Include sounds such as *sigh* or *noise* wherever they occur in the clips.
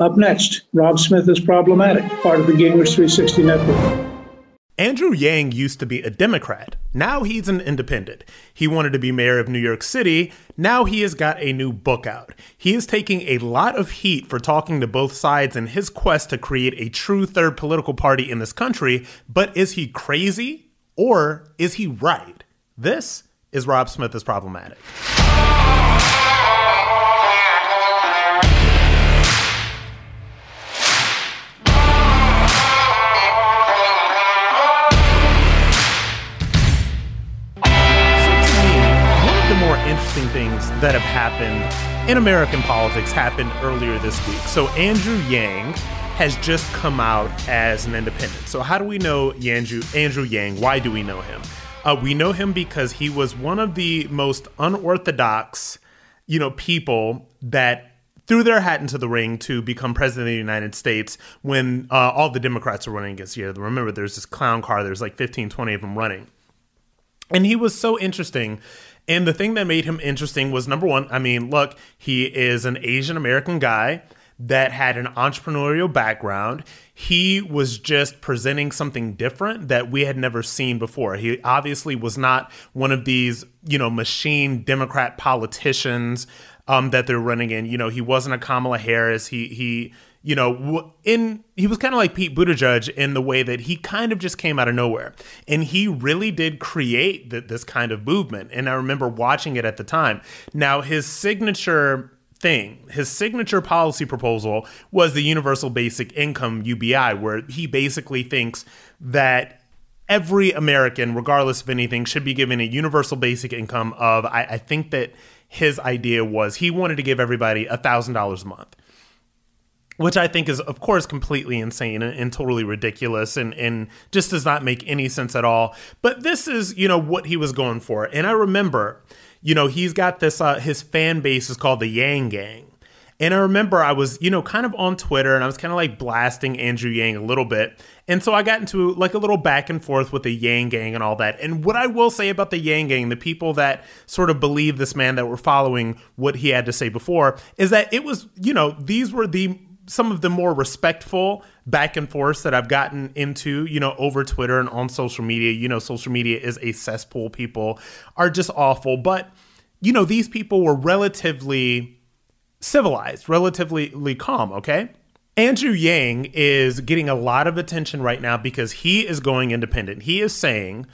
Up next, Rob Smith is problematic, part of the Gingrich 360 network. Andrew Yang used to be a Democrat. Now he's an independent. He wanted to be mayor of New York City. Now he has got a new book out. He is taking a lot of heat for talking to both sides in his quest to create a true third political party in this country. But is he crazy or is he right? This is Rob Smith is problematic. That have happened in American politics happened earlier this week. So Andrew Yang has just come out as an independent. So how do we know Andrew Andrew Yang? Why do we know him? Uh, we know him because he was one of the most unorthodox, you know, people that threw their hat into the ring to become president of the United States when uh, all the Democrats were running against each other. Remember, there's this clown car. There's like 15, 20 of them running. And he was so interesting and the thing that made him interesting was number one, I mean, look, he is an Asian American guy that had an entrepreneurial background. He was just presenting something different that we had never seen before. He obviously was not one of these, you know, machine Democrat politicians um, that they're running in. You know, he wasn't a Kamala Harris. He he you know, in he was kind of like Pete Buttigieg in the way that he kind of just came out of nowhere, and he really did create the, this kind of movement. And I remember watching it at the time. Now, his signature thing, his signature policy proposal was the universal basic income UBI, where he basically thinks that every American, regardless of anything, should be given a universal basic income of. I, I think that his idea was he wanted to give everybody a thousand dollars a month which I think is, of course, completely insane and, and, totally ridiculous and, and just does not make any sense at all. But this is, you know, what he was going for. And I remember, you know, he's got this, uh, his fan base is called the Yang Gang. And I remember I was, you know, kind of on Twitter and I was kind of like blasting Andrew Yang a little bit. And so I got into like a little back and forth with the Yang Gang and all that. And what I will say about the Yang Gang, the people that sort of believe this man that were following what he had to say before, is that it was, you know, these were the some of the more respectful back and forth that I've gotten into, you know, over Twitter and on social media. You know, social media is a cesspool. People are just awful. But, you know, these people were relatively civilized, relatively calm, okay? Andrew Yang is getting a lot of attention right now because he is going independent. He is saying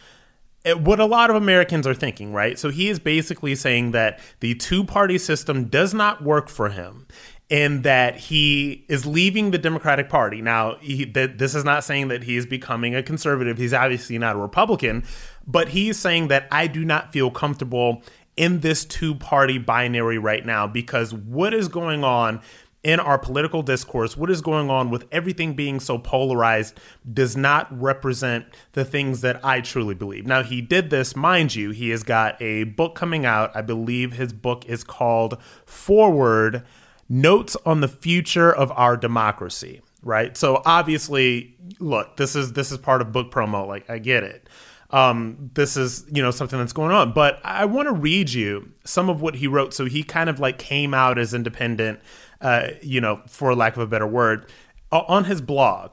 eh, what a lot of Americans are thinking, right? So he is basically saying that the two party system does not work for him in that he is leaving the Democratic Party. Now, he, th- this is not saying that he is becoming a conservative. He's obviously not a Republican, but he's saying that I do not feel comfortable in this two party binary right now because what is going on in our political discourse, what is going on with everything being so polarized does not represent the things that I truly believe. Now, he did this, mind you, he has got a book coming out. I believe his book is called Forward notes on the future of our democracy right? So obviously look this is this is part of book promo like i get it. Um, this is you know something that's going on. But i want to read you some of what he wrote. So he kind of like came out as independent uh, you know for lack of a better word on his blog.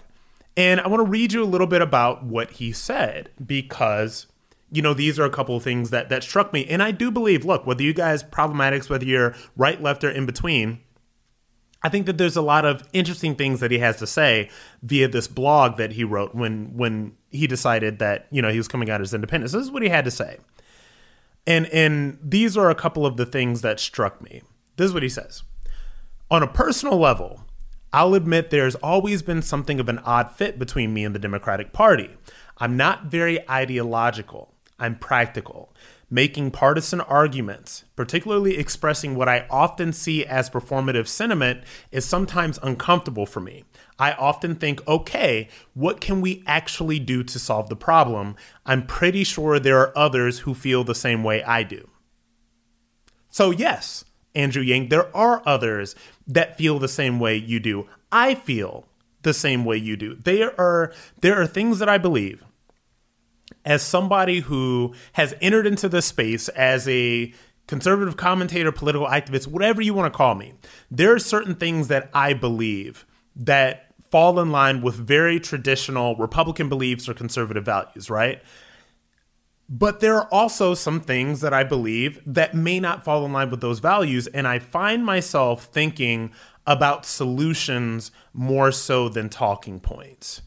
And i want to read you a little bit about what he said because you know these are a couple of things that that struck me. And i do believe look whether you guys problematics whether you're right left or in between I think that there's a lot of interesting things that he has to say via this blog that he wrote when when he decided that you know he was coming out as independent. So this is what he had to say, and and these are a couple of the things that struck me. This is what he says: on a personal level, I'll admit there's always been something of an odd fit between me and the Democratic Party. I'm not very ideological. I'm practical making partisan arguments, particularly expressing what I often see as performative sentiment, is sometimes uncomfortable for me. I often think, okay, what can we actually do to solve the problem? I'm pretty sure there are others who feel the same way I do. So, yes, Andrew Yang, there are others that feel the same way you do. I feel the same way you do. There are there are things that I believe as somebody who has entered into this space as a conservative commentator, political activist, whatever you want to call me, there are certain things that I believe that fall in line with very traditional Republican beliefs or conservative values, right? But there are also some things that I believe that may not fall in line with those values. And I find myself thinking about solutions more so than talking points.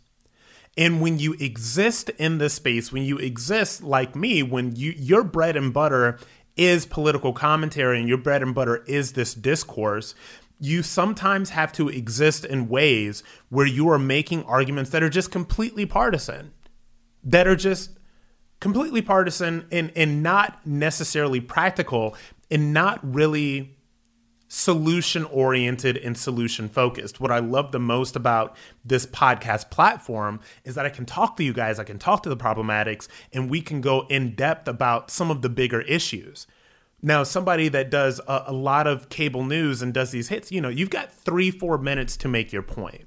And when you exist in this space, when you exist like me, when you your bread and butter is political commentary and your bread and butter is this discourse, you sometimes have to exist in ways where you are making arguments that are just completely partisan, that are just completely partisan and, and not necessarily practical and not really solution oriented and solution focused. What I love the most about this podcast platform is that I can talk to you guys, I can talk to the problematics, and we can go in depth about some of the bigger issues. Now, somebody that does a, a lot of cable news and does these hits, you know, you've got three, four minutes to make your point.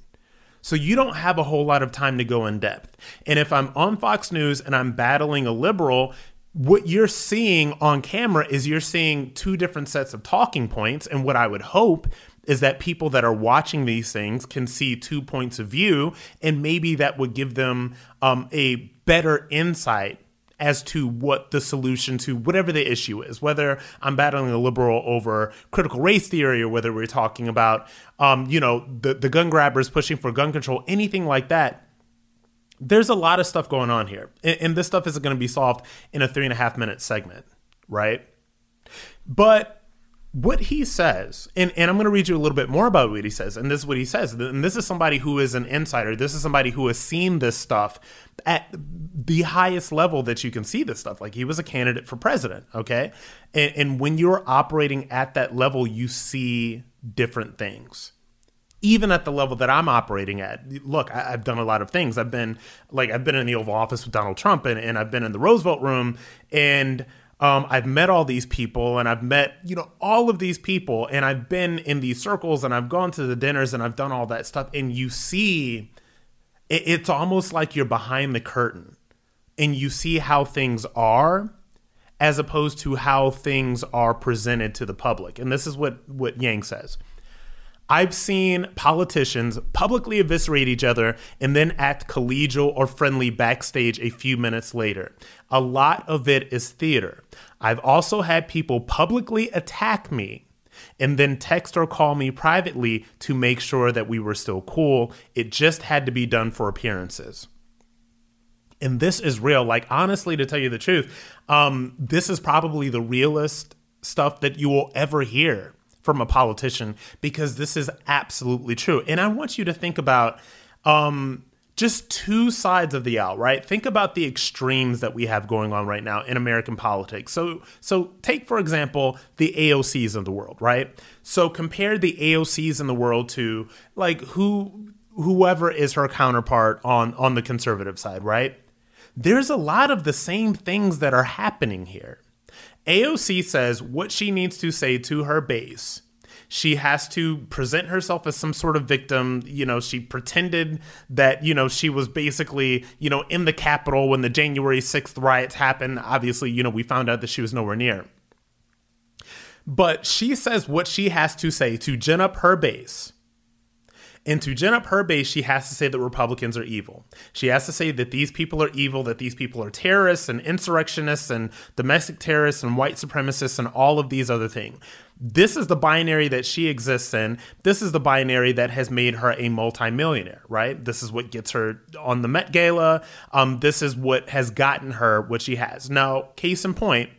So you don't have a whole lot of time to go in depth. And if I'm on Fox News and I'm battling a liberal, what you're seeing on camera is you're seeing two different sets of talking points. And what I would hope is that people that are watching these things can see two points of view, and maybe that would give them um, a better insight as to what the solution to whatever the issue is, whether I'm battling a liberal over critical race theory or whether we're talking about, um, you know, the, the gun grabbers pushing for gun control, anything like that. There's a lot of stuff going on here. And, this stuff isn't going to be solved in a three and a half minute segment, right? But what he says, and, and I'm going to read you a little bit more about what he says. And this is what he says. And this is somebody who is an insider. This is somebody who has seen this stuff at the highest level that you can see this stuff. Like he was a candidate for president, okay? And, and when you're operating at that level, you see different things even at the level that I'm operating at. Look, I, have done a lot of things. I've been like I've been in the Oval Office with Donald Trump, and, and I've been in the Roosevelt Room, and um, I've met all these people and I've met, you know, all of these people and I've been in these circles and I've gone to the dinners and I've done all that stuff. And you see, it, it's almost like you're behind the curtain and you see how things are as opposed to how things are presented to the public. And this is what, what Yang says. I've seen politicians publicly eviscerate each other and then act collegial or friendly backstage a few minutes later. A lot of it is theater. I've also had people publicly attack me and then text or call me privately to make sure that we were still cool. It just had to be done for appearances. And this is real. Like, honestly, to tell you the truth, um, this is probably the realest stuff that you will ever hear from a politician because this is absolutely true. And I want you to think about um, just two sides of the aisle, right? Think about the extremes that we have going on right now in American politics. So, so take for example the AOCs of the world, right? So compare the AOCs in the world to like who whoever is her counterpart on on the conservative side, right? There's a lot of the same things that are happening here. AOC says what she needs to say to her base. She has to present herself as some sort of victim. You know, she pretended that, you know, she was basically, you know, in the Capitol when the January 6th riots happened. Obviously, you know, we found out that she was nowhere near. But she says what she has to say to gin up her base and to gin up her base, she has to say that Republicans are evil. She has to say that these people are evil, that these people are terrorists and insurrectionists and domestic terrorists and white supremacists and all of these other things. This is the binary that she exists in. This is the binary that has made her a multimillionaire, right? This is what gets her on the Met Gala. Um, this is what has gotten her what she has. Now, case in point,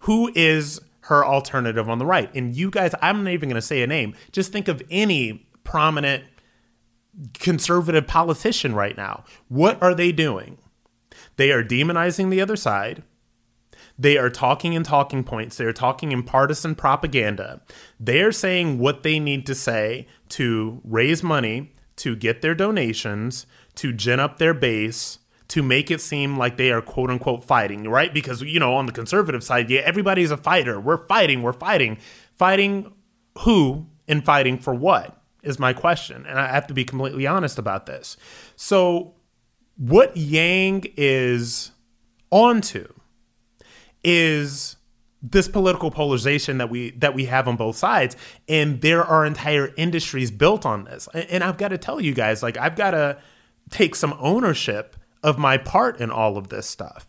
who is her alternative on the right? And you guys, I'm not even going to say a name. Just think of any prominent conservative politician right now. What are they doing? They are demonizing the other side. They are talking in talking points. They are talking in partisan propaganda. They are saying what they need to say to raise money, to get their donations, to gin up their base, to make it seem like they are quote unquote fighting, right? Because, you know, on the conservative side, yeah, everybody's a fighter. We're fighting, we're fighting. Fighting who and fighting for what? Is my question. And I have to be completely honest about this. So, what Yang is onto is this political polarization that we that we have on both sides and there are entire industries built on this and i've got to tell you guys like i've got to take some ownership of my part in all of this stuff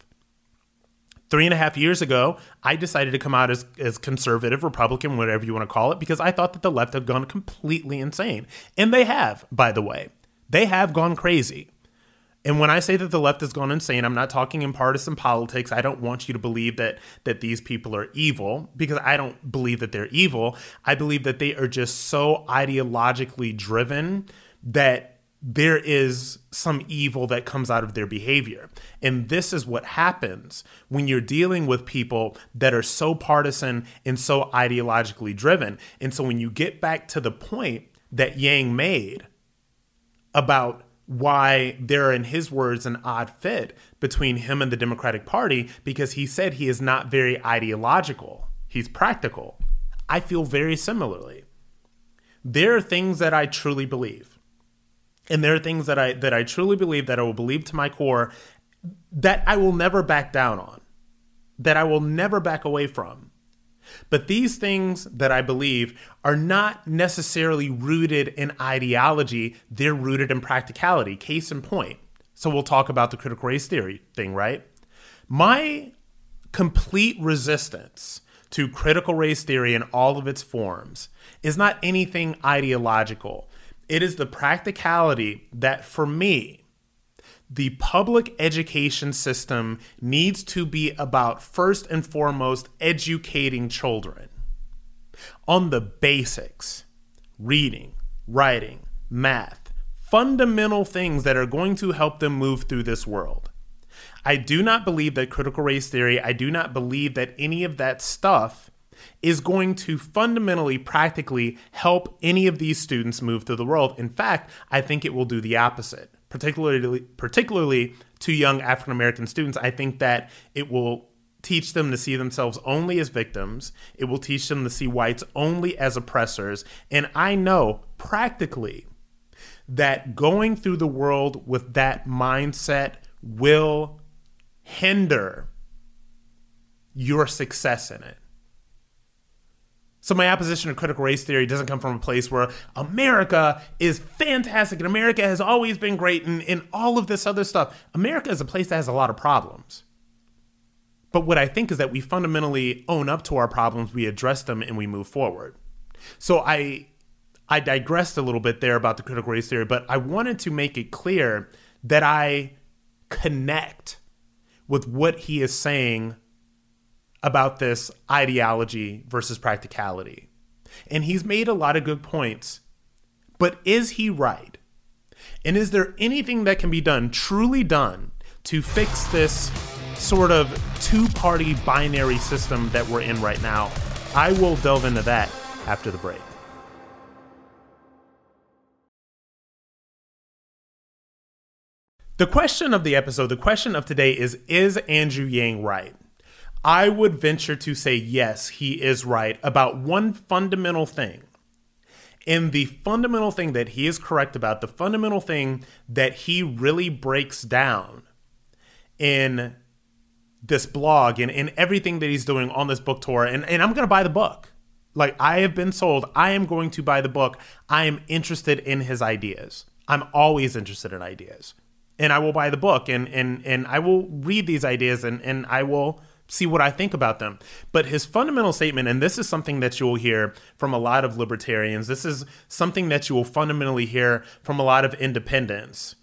three and a half years ago i decided to come out as, as conservative republican whatever you want to call it because i thought that the left had gone completely insane and they have by the way they have gone crazy and when I say that the left has gone insane, I'm not talking in partisan politics. I don't want you to believe that that these people are evil because I don't believe that they're evil. I believe that they are just so ideologically driven that there is some evil that comes out of their behavior. And this is what happens when you're dealing with people that are so partisan and so ideologically driven. And so when you get back to the point that Yang made about why there, in his words, an odd fit between him and the Democratic Party because he said he is not very ideological, he's practical. I feel very similarly. There are things that I truly believe. And there are things that I that I truly believe that I will believe to my core that I will never back down on. That I will never back away from. But these things that I believe are not necessarily rooted in ideology, they're rooted in practicality. Case in point. So we'll talk about the critical race theory thing, right? My complete resistance to critical race theory in all of its forms is not anything ideological. It is the practicality that, for me, the public education system needs to be about first and foremost educating children on the basics reading, writing, math, fundamental things that are going to help them move through this world. I do not believe that critical race theory, I do not believe that any of that stuff is going to fundamentally, practically help any of these students move through the world. In fact, I think it will do the opposite particularly particularly to young African American students, I think that it will teach them to see themselves only as victims. It will teach them to see whites only as oppressors. And I know practically that going through the world with that mindset will hinder your success in it. So my opposition to critical race theory doesn't come from a place where America is fantastic and America has always been great and, and all of this other stuff. America is a place that has a lot of problems. But what I think is that we fundamentally own up to our problems, we address them, and we move forward. So I I digressed a little bit there about the critical race theory, but I wanted to make it clear that I connect with what he is saying about this ideology versus practicality. And he's made a lot of good points. But is he right? And is there anything that can be done, truly done, to fix this sort of two party binary system that we're in right now? I will delve into that after the break. The question of the episode, the question of today is Is Andrew Yang right? I would venture to say yes, he is right about one fundamental thing. And the fundamental thing that he is correct about, the fundamental thing that he really breaks down in this blog and in everything that he's doing on this book tour, and, and I'm going to buy the book. Like, I have been sold. I am going to buy the book. I am interested in his ideas. I'm always interested in ideas. And I will buy the book and, and, and I will read these ideas and, and I will see what I think about them. But his fundamental statement, and this is something that you will hear from a lot of libertarians, this is something that you will fundamentally hear from a lot of independents.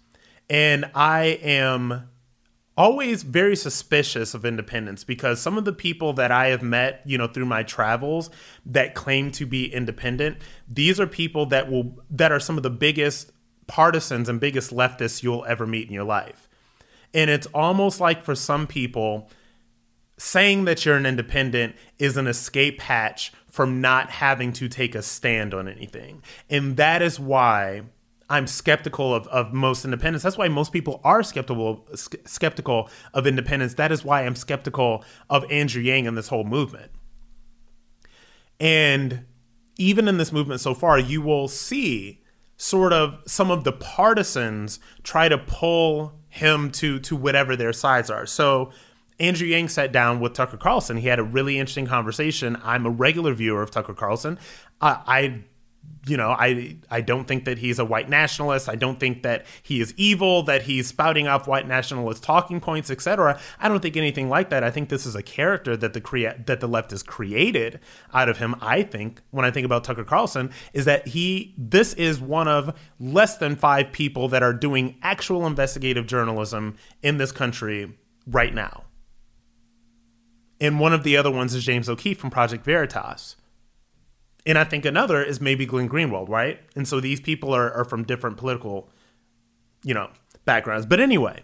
And I am always very suspicious of independents because some of the people that I have met, you know, through my travels that claim to be independent, these are people that will that are some of the biggest partisans and biggest leftists you'll ever meet in your life. And it's almost like for some people, saying that you're an independent is an escape hatch from not having to take a stand on anything. And that is why I'm skeptical of, of most independents. That's why most people are skeptical skeptical of independence. That is why I'm skeptical of Andrew Yang and this whole movement. And even in this movement so far, you will see sort of some of the partisans try to pull him to to whatever their sides are. So Andrew Yang sat down with Tucker Carlson. He had a really interesting conversation. I'm a regular viewer of Tucker Carlson. Uh, I you know, I I don't think that he's a white nationalist. I don't think that he is evil, that he's spouting off white nationalist talking points, etc. I don't think anything like that. I think this is a character that the crea- that the left has created out of him. I think when I think about Tucker Carlson is that he this is one of less than 5 people that are doing actual investigative journalism in this country right now. And one of the other ones is James O'Keefe from Project Veritas and I think another is maybe Glenn Greenwald, right? And so these people are, are from different political, you know, backgrounds. But anyway,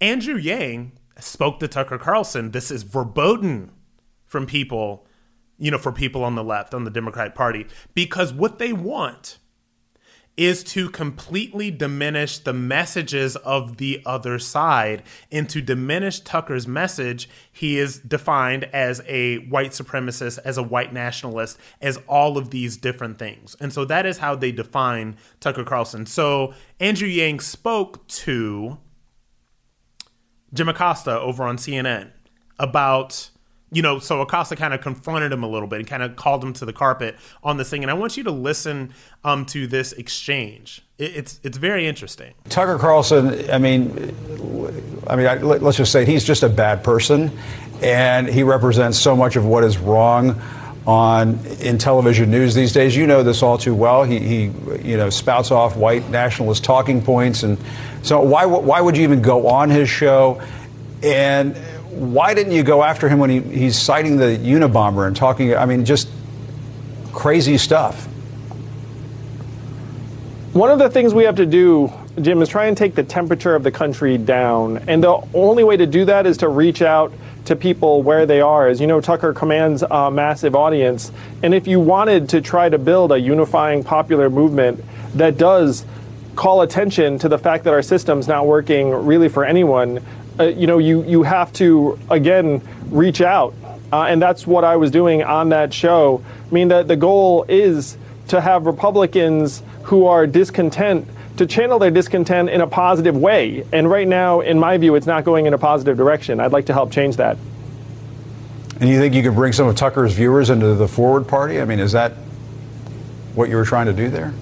Andrew Yang spoke to Tucker Carlson. This is verboten from people, you know, for people on the left, on the Democratic Party, because what they want is to completely diminish the messages of the other side. And to diminish Tucker's message, he is defined as a white supremacist, as a white nationalist, as all of these different things. And so that is how they define Tucker Carlson. So Andrew Yang spoke to Jim Acosta over on CNN about you know, so Acosta kind of confronted him a little bit and kind of called him to the carpet on this thing. And I want you to listen um, to this exchange. It, it's it's very interesting. Tucker Carlson. I mean, I mean, I, let's just say he's just a bad person, and he represents so much of what is wrong on in television news these days. You know this all too well. He, he you know spouts off white nationalist talking points, and so why why would you even go on his show? And why didn't you go after him when he, he's citing the Unabomber and talking? I mean, just crazy stuff. One of the things we have to do, Jim, is try and take the temperature of the country down. And the only way to do that is to reach out to people where they are. As you know, Tucker commands a massive audience. And if you wanted to try to build a unifying popular movement that does call attention to the fact that our system's not working really for anyone, uh, you know, you, you have to, again, reach out. Uh, and that's what I was doing on that show. I mean, the, the goal is to have Republicans who are discontent to channel their discontent in a positive way. And right now, in my view, it's not going in a positive direction. I'd like to help change that. And you think you could bring some of Tucker's viewers into the Forward Party? I mean, is that what you were trying to do there?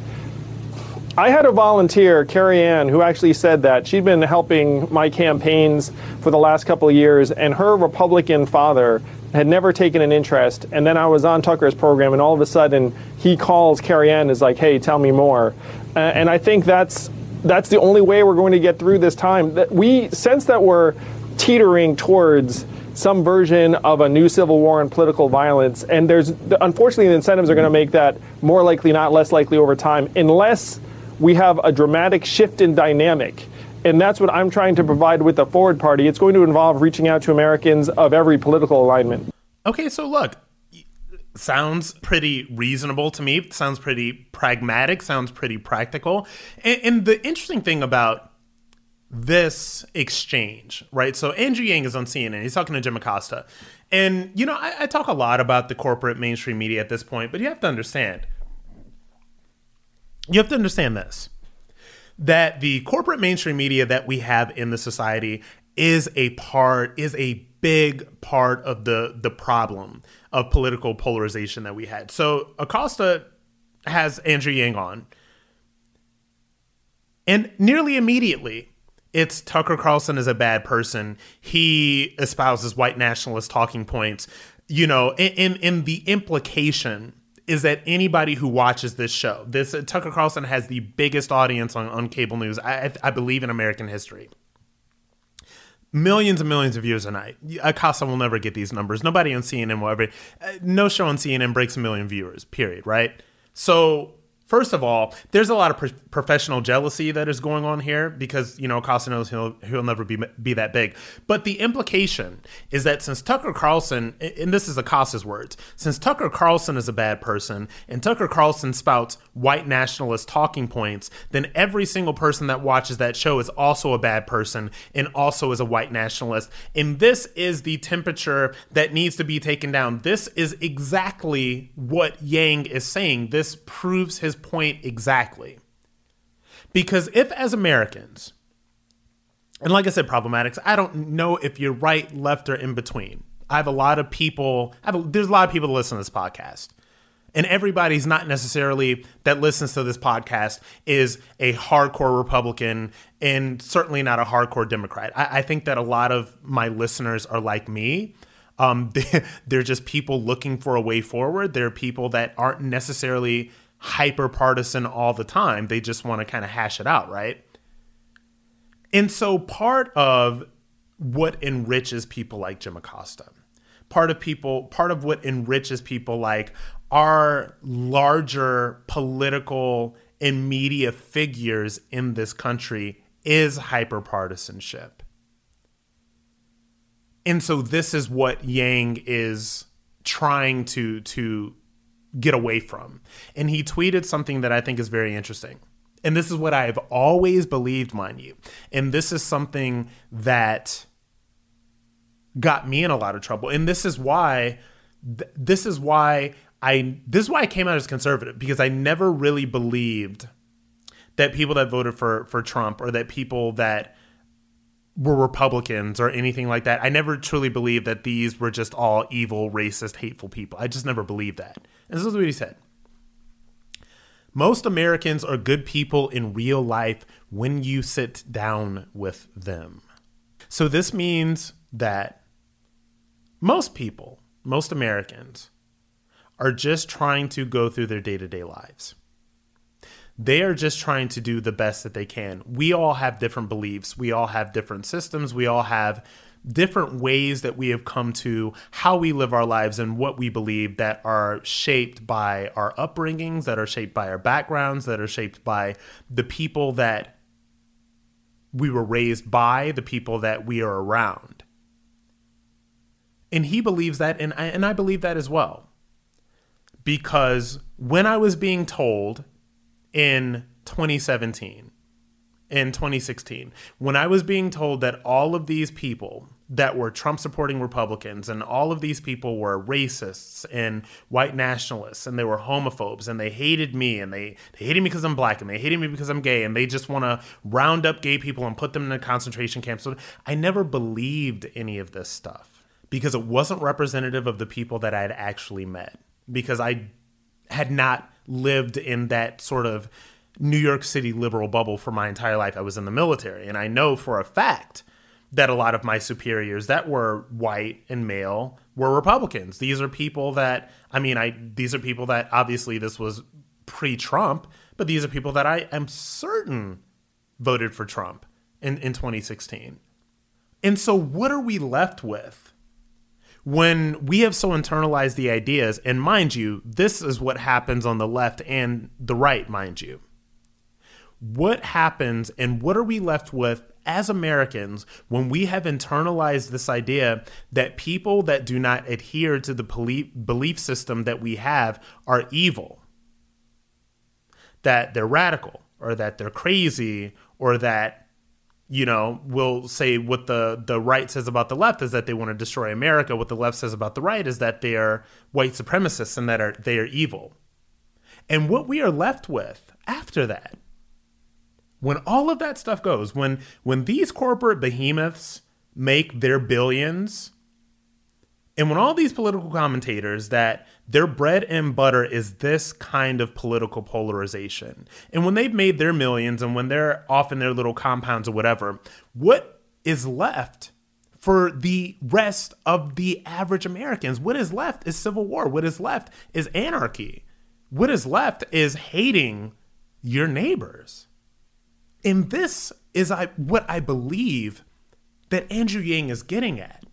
I had a volunteer, Carrie Ann, who actually said that she'd been helping my campaigns for the last couple of years, and her Republican father had never taken an interest. And then I was on Tucker's program, and all of a sudden he calls Carrie Ann, is like, "Hey, tell me more." Uh, and I think that's that's the only way we're going to get through this time. That we sense that we're teetering towards some version of a new civil war and political violence. And there's unfortunately the incentives are going to make that more likely, not less likely over time, unless we have a dramatic shift in dynamic. And that's what I'm trying to provide with the Forward Party. It's going to involve reaching out to Americans of every political alignment. Okay, so look, sounds pretty reasonable to me. Sounds pretty pragmatic. Sounds pretty practical. And, and, the interesting thing about this exchange, right? So Andrew Yang is on CNN. He's talking to Jim Acosta. And, you know, I, I talk a lot about the corporate mainstream media at this point, but you have to understand you have to understand this that the corporate mainstream media that we have in the society is a part is a big part of the the problem of political polarization that we had. So Acosta has Andrew Yang on. And nearly immediately, it's Tucker Carlson is a bad person. He espouses white nationalist talking points. You know, in in the implication is that anybody who watches this show, this uh, Tucker Carlson has the biggest audience on, on cable news, I, I believe, in American history. Millions and millions of views a night. Acosta will never get these numbers. Nobody on CNN will ever. Uh, no show on CNN breaks a million viewers. Period. Right. So First of all, there's a lot of pro- professional jealousy that is going on here because you know Acosta knows he'll he'll never be be that big. But the implication is that since Tucker Carlson, and this is Acosta's words, since Tucker Carlson is a bad person and Tucker Carlson spouts white nationalist talking points, then every single person that watches that show is also a bad person and also is a white nationalist. And this is the temperature that needs to be taken down. This is exactly what Yang is saying. This proves his point exactly. Because if, as Americans, and like I said, problematics. I don't know if you're right, left, or in between. I have a lot of people. A, there's a lot of people that listen to this podcast, and everybody's not necessarily that listens to this podcast is a hardcore Republican and certainly not a hardcore Democrat. I, I think that a lot of my listeners are like me. Um, they, *laughs* they're just people looking for a way forward. They're people that aren't necessarily hyper partisan all the time. They just want to kind of hash it out, right? And so part of what enriches people like Jim Acosta, part of people, part of what enriches people like our larger political and media figures in this country is hyperpartisanship. And so this is what Yang is trying to to get away from. And he tweeted something that I think is very interesting. And this is what I have always believed, mind you. And this is something that got me in a lot of trouble. And this is why th- this is why I this is why I came out as conservative because I never really believed that people that voted for for Trump or that people that were Republicans or anything like that. I never truly believed that these were just all evil, racist, hateful people. I just never believed that. And this is what he said. Most Americans are good people in real life when you sit down with them. So this means that most people, most Americans, are just trying to go through their day to day lives. They are just trying to do the best that they can. We all have different beliefs. We all have different systems. We all have different ways that we have come to how we live our lives and what we believe that are shaped by our upbringings, that are shaped by our backgrounds, that are shaped by the people that we were raised by, the people that we are around. And he believes that, and I, and I believe that as well. Because when I was being told in 2017, in 2016, when I was being told that all of these people that were Trump supporting Republicans, and all of these people were racists and white nationalists, and they were homophobes, and they hated me, and they, they hated me because I'm black, and they hated me because I'm gay, and they just want to round up gay people and put them in a concentration camp. So I never believed any of this stuff because it wasn't representative of the people that I had actually met, because I had not lived in that sort of New York City liberal bubble for my entire life. I was in the military, and I know for a fact that a lot of my superiors that were white and male were Republicans. These are people that I mean, I these are people that obviously this was pre-Trump, but these are people that I am certain voted for Trump in, in 2016. And so what are we left with? When we have so internalized the ideas, and mind you, this is what happens on the left and the right, mind you. What happens and what are we left with as Americans, when we have internalized this idea that people that do not adhere to the belief system that we have are evil, that they're radical, or that they're crazy, or that you know, will say what the the right says about the left is that they want to destroy America. What the left says about the right is that they are white supremacists and that are they are evil. And what we are left with after that when all of that stuff goes, when when these corporate behemoths make their billions, and when all these political commentators that their bread and butter is this kind of political polarization, and when they've made their millions and when they're off in their little compounds or whatever, what is left for the rest of the average Americans? What is left is civil war. What is left is anarchy. What is left is hating your neighbors. And this is I, what I believe that Andrew Yang is getting at.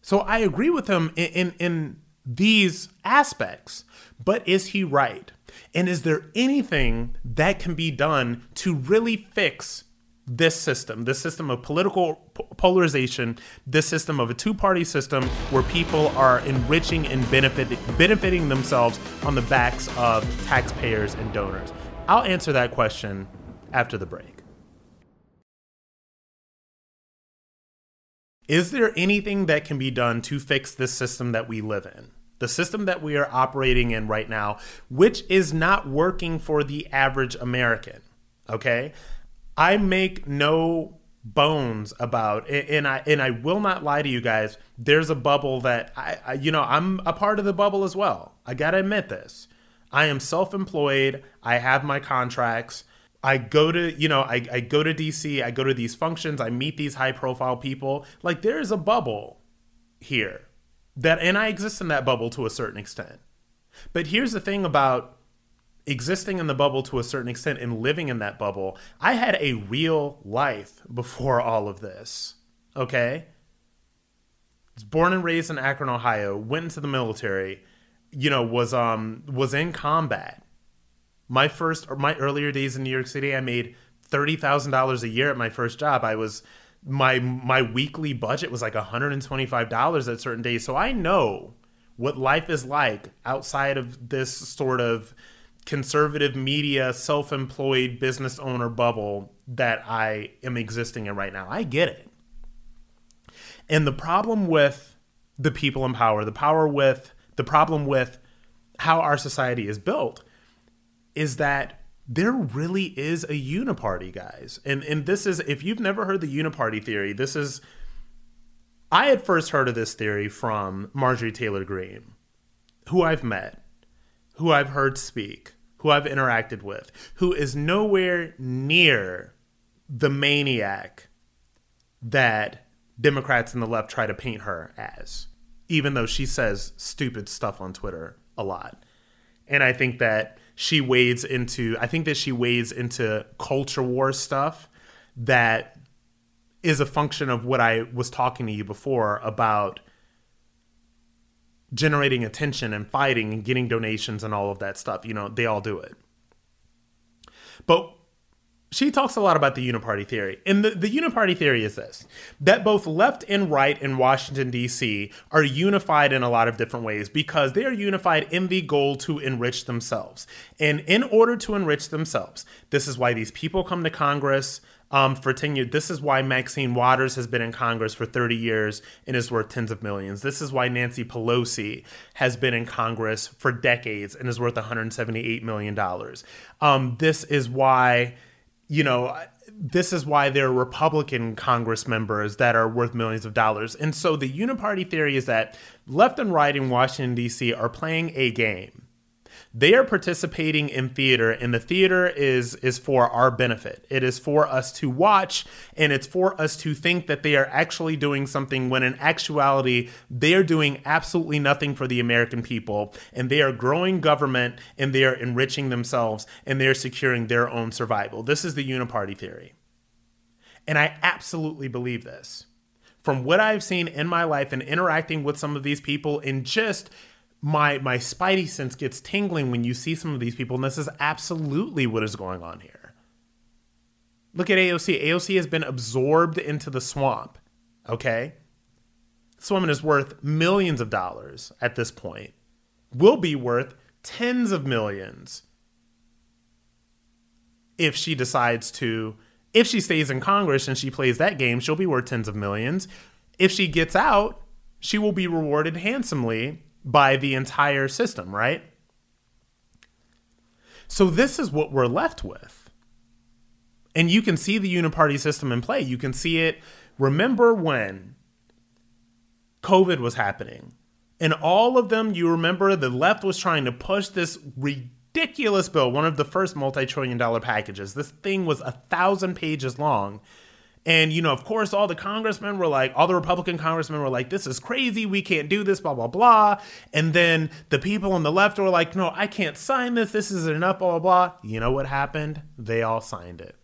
So I agree with him in, in, in these aspects, but is he right? And is there anything that can be done to really fix this system, this system of political polarization, this system of a two-party system where people are enriching and benefiting benefiting themselves on the backs of taxpayers and donors? I'll answer that question after the break. Is there anything that can be done to fix this system that we live in? The system that we are operating in right now, which is not working for the average American. Okay? I make no bones about and I and I will not lie to you guys there's a bubble that I, I, you know I'm a part of the bubble as well. I got to admit this. I am self-employed. I have my contracts. I go to you know I, I go to DC I go to these functions I meet these high profile people. Like there is a bubble here that and I exist in that bubble to a certain extent but here's the thing about existing in the bubble to a certain extent and living in that bubble, I had a real life before all of this. Okay? Was born and raised in Akron, Ohio, went into the military, you know, was um was in combat. My first my earlier days in New York City, I made thirty thousand dollars a year at my first job. I was my my weekly budget was like $125 at certain days. So I know what life is like outside of this sort of conservative media, self employed business owner bubble that I am existing in right now. I get it. And the problem with the people in power, the power with the problem with how our society is built is that there really is a uniparty, guys. And and this is if you've never heard the uniparty theory, this is I had first heard of this theory from Marjorie Taylor Greene, who I've met, who I've heard speak, who I've interacted with, who is nowhere near the maniac that Democrats and the left try to paint her as, even though she says stupid stuff on Twitter a lot. And I think that she wades into, I think that she wades into culture war stuff that is a function of what I was talking to you before about generating attention and fighting and getting donations and all of that stuff. You know, they all do it. But she talks a lot about the uniparty theory. And the, the uniparty theory is this that both left and right in Washington, D.C. are unified in a lot of different ways because they are unified in the goal to enrich themselves. And in order to enrich themselves, this is why these people come to Congress um, for 10 years. This is why Maxine Waters has been in Congress for 30 years and is worth tens of millions. This is why Nancy Pelosi has been in Congress for decades and is worth $178 million. Um, this is why, you know, this is why there are Republican Congress members that are worth millions of dollars. And so the uniparty theory is that left and right in Washington, D.C. are playing a game they are participating in theater and the theater is is for our benefit. It is for us to watch and it's for us to think that they are actually doing something when in actuality they are doing absolutely nothing for the american people and they are growing government and they are enriching themselves and they're securing their own survival. This is the uniparty theory. And i absolutely believe this. From what I've seen in my life and interacting with some of these people in just my my spidey sense gets tingling when you see some of these people, and this is absolutely what is going on here. Look at AOC. AOC has been absorbed into the swamp. Okay? This woman is worth millions of dollars at this point. Will be worth tens of millions if she decides to if she stays in Congress and she plays that game, she'll be worth tens of millions. If she gets out, she will be rewarded handsomely by the entire system, right? So this is what we're left with. And you can see the uniparty system in play. You can see it. Remember when COVID was happening? And all of them, you remember the left was trying to push this ridiculous bill, one of the first multi trillion dollar packages. This thing was a thousand pages long and, you know, of course, all the congressmen were like, all the Republican congressmen were like, this is crazy. We can't do this, blah, blah, blah. And then the people on the left were like, no, I can't sign this. This isn't enough, blah, blah, blah. You know what happened? They all signed it.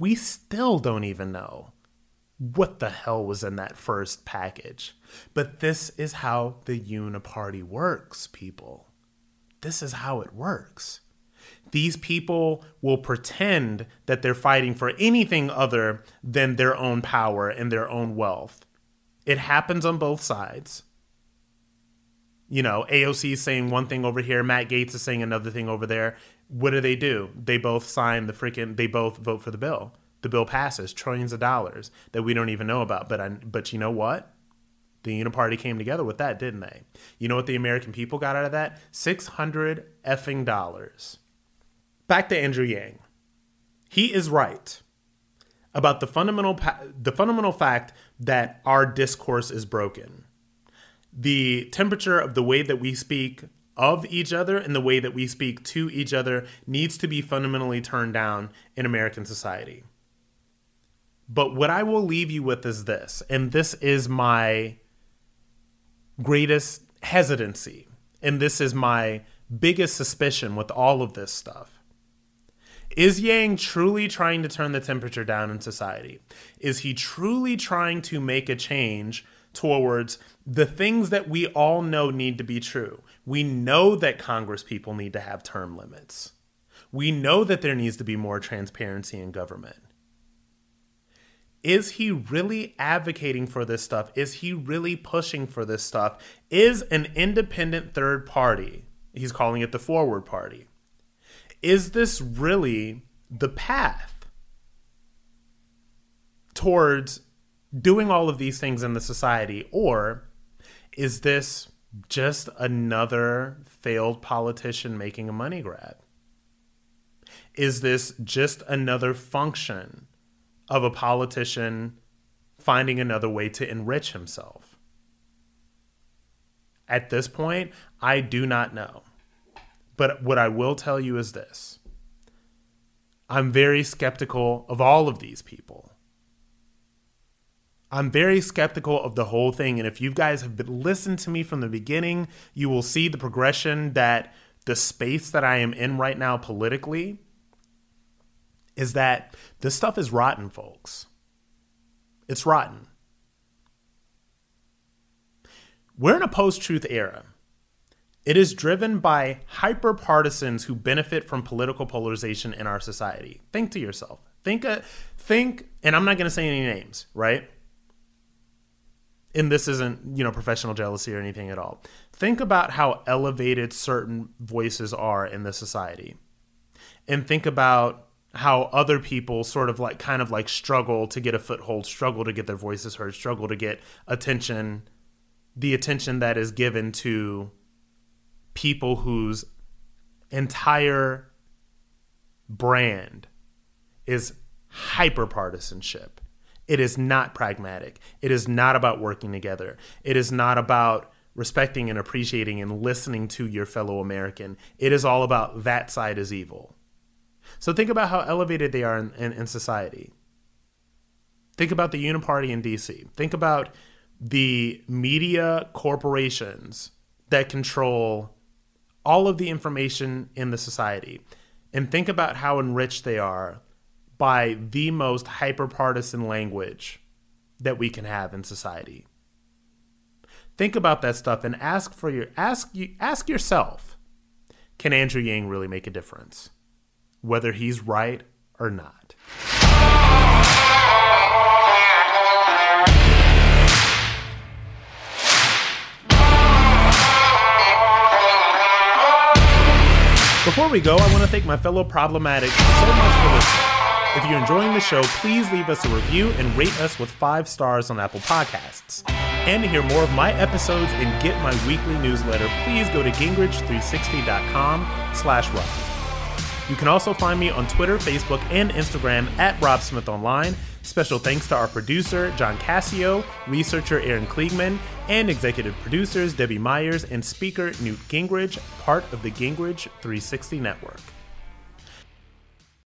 We still don't even know what the hell was in that first package. But this is how the uniparty works, people. This is how it works these people will pretend that they're fighting for anything other than their own power and their own wealth. It happens on both sides. You know, AOC is saying one thing over here, Matt Gaetz is saying another thing over there. What do they do? They both sign the freaking, they both vote for the bill. The bill passes, trillions of dollars that we don't even know about. But I, but you know what? The Uniparty came together with that, didn't they? You know what the American people got out of that? 600 effing dollars back to Andrew Yang. He is right. about the fundamental pa- the fundamental fact that our discourse is broken. The temperature of the way that we speak of each other and the way that we speak to each other needs to be fundamentally turned down in American society. But what I will leave you with is this, and this is my greatest hesitancy, and this is my biggest suspicion with all of this stuff. Is Yang truly trying to turn the temperature down in society? Is he truly trying to make a change towards the things that we all know need to be true? We know that Congress people need to have term limits. We know that there needs to be more transparency in government. Is he really advocating for this stuff? Is he really pushing for this stuff? Is an independent third party, he's calling it the forward party, is this really the path towards doing all of these things in the society? Or is this just another failed politician making a money grab? Is this just another function of a politician finding another way to enrich himself? At this point, I do not know. But what I will tell you is this I'm very skeptical of all of these people. I'm very skeptical of the whole thing. And if you guys have been listened to me from the beginning, you will see the progression that the space that I am in right now politically is that this stuff is rotten, folks. It's rotten. We're in a post truth era. It is driven by hyper partisans who benefit from political polarization in our society. Think to yourself. Think, uh, think, and I'm not going to say any names, right? and this isn't you know professional jealousy or anything at all think about how elevated certain voices are in the society and think about how other people sort of like kind of like struggle to get a foothold struggle to get their voices heard struggle to get attention the attention that is given to people whose entire brand is hyper partisanship it is not pragmatic. It is not about working together. It is not about respecting and appreciating and listening to your fellow American. It is all about that side is evil. So think about how elevated they are in, in, in society. Think about the Uniparty in DC. Think about the media corporations that control all of the information in the society. And think about how enriched they are by the most hyperpartisan language that we can have in society. Think about that stuff and ask for your ask you ask yourself, can Andrew Yang really make a difference? Whether he's right or not. Before we go, I want to thank my fellow problematic so much for listening. If you're enjoying the show, please leave us a review and rate us with five stars on Apple Podcasts. And to hear more of my episodes and get my weekly newsletter, please go to gingrich360.com slash Rob. You can also find me on Twitter, Facebook, and Instagram at Rob Smith Online. Special thanks to our producer, John Cassio, researcher Aaron Kliegman, and executive producers Debbie Myers and speaker Newt Gingrich, part of the Gingrich 360 Network.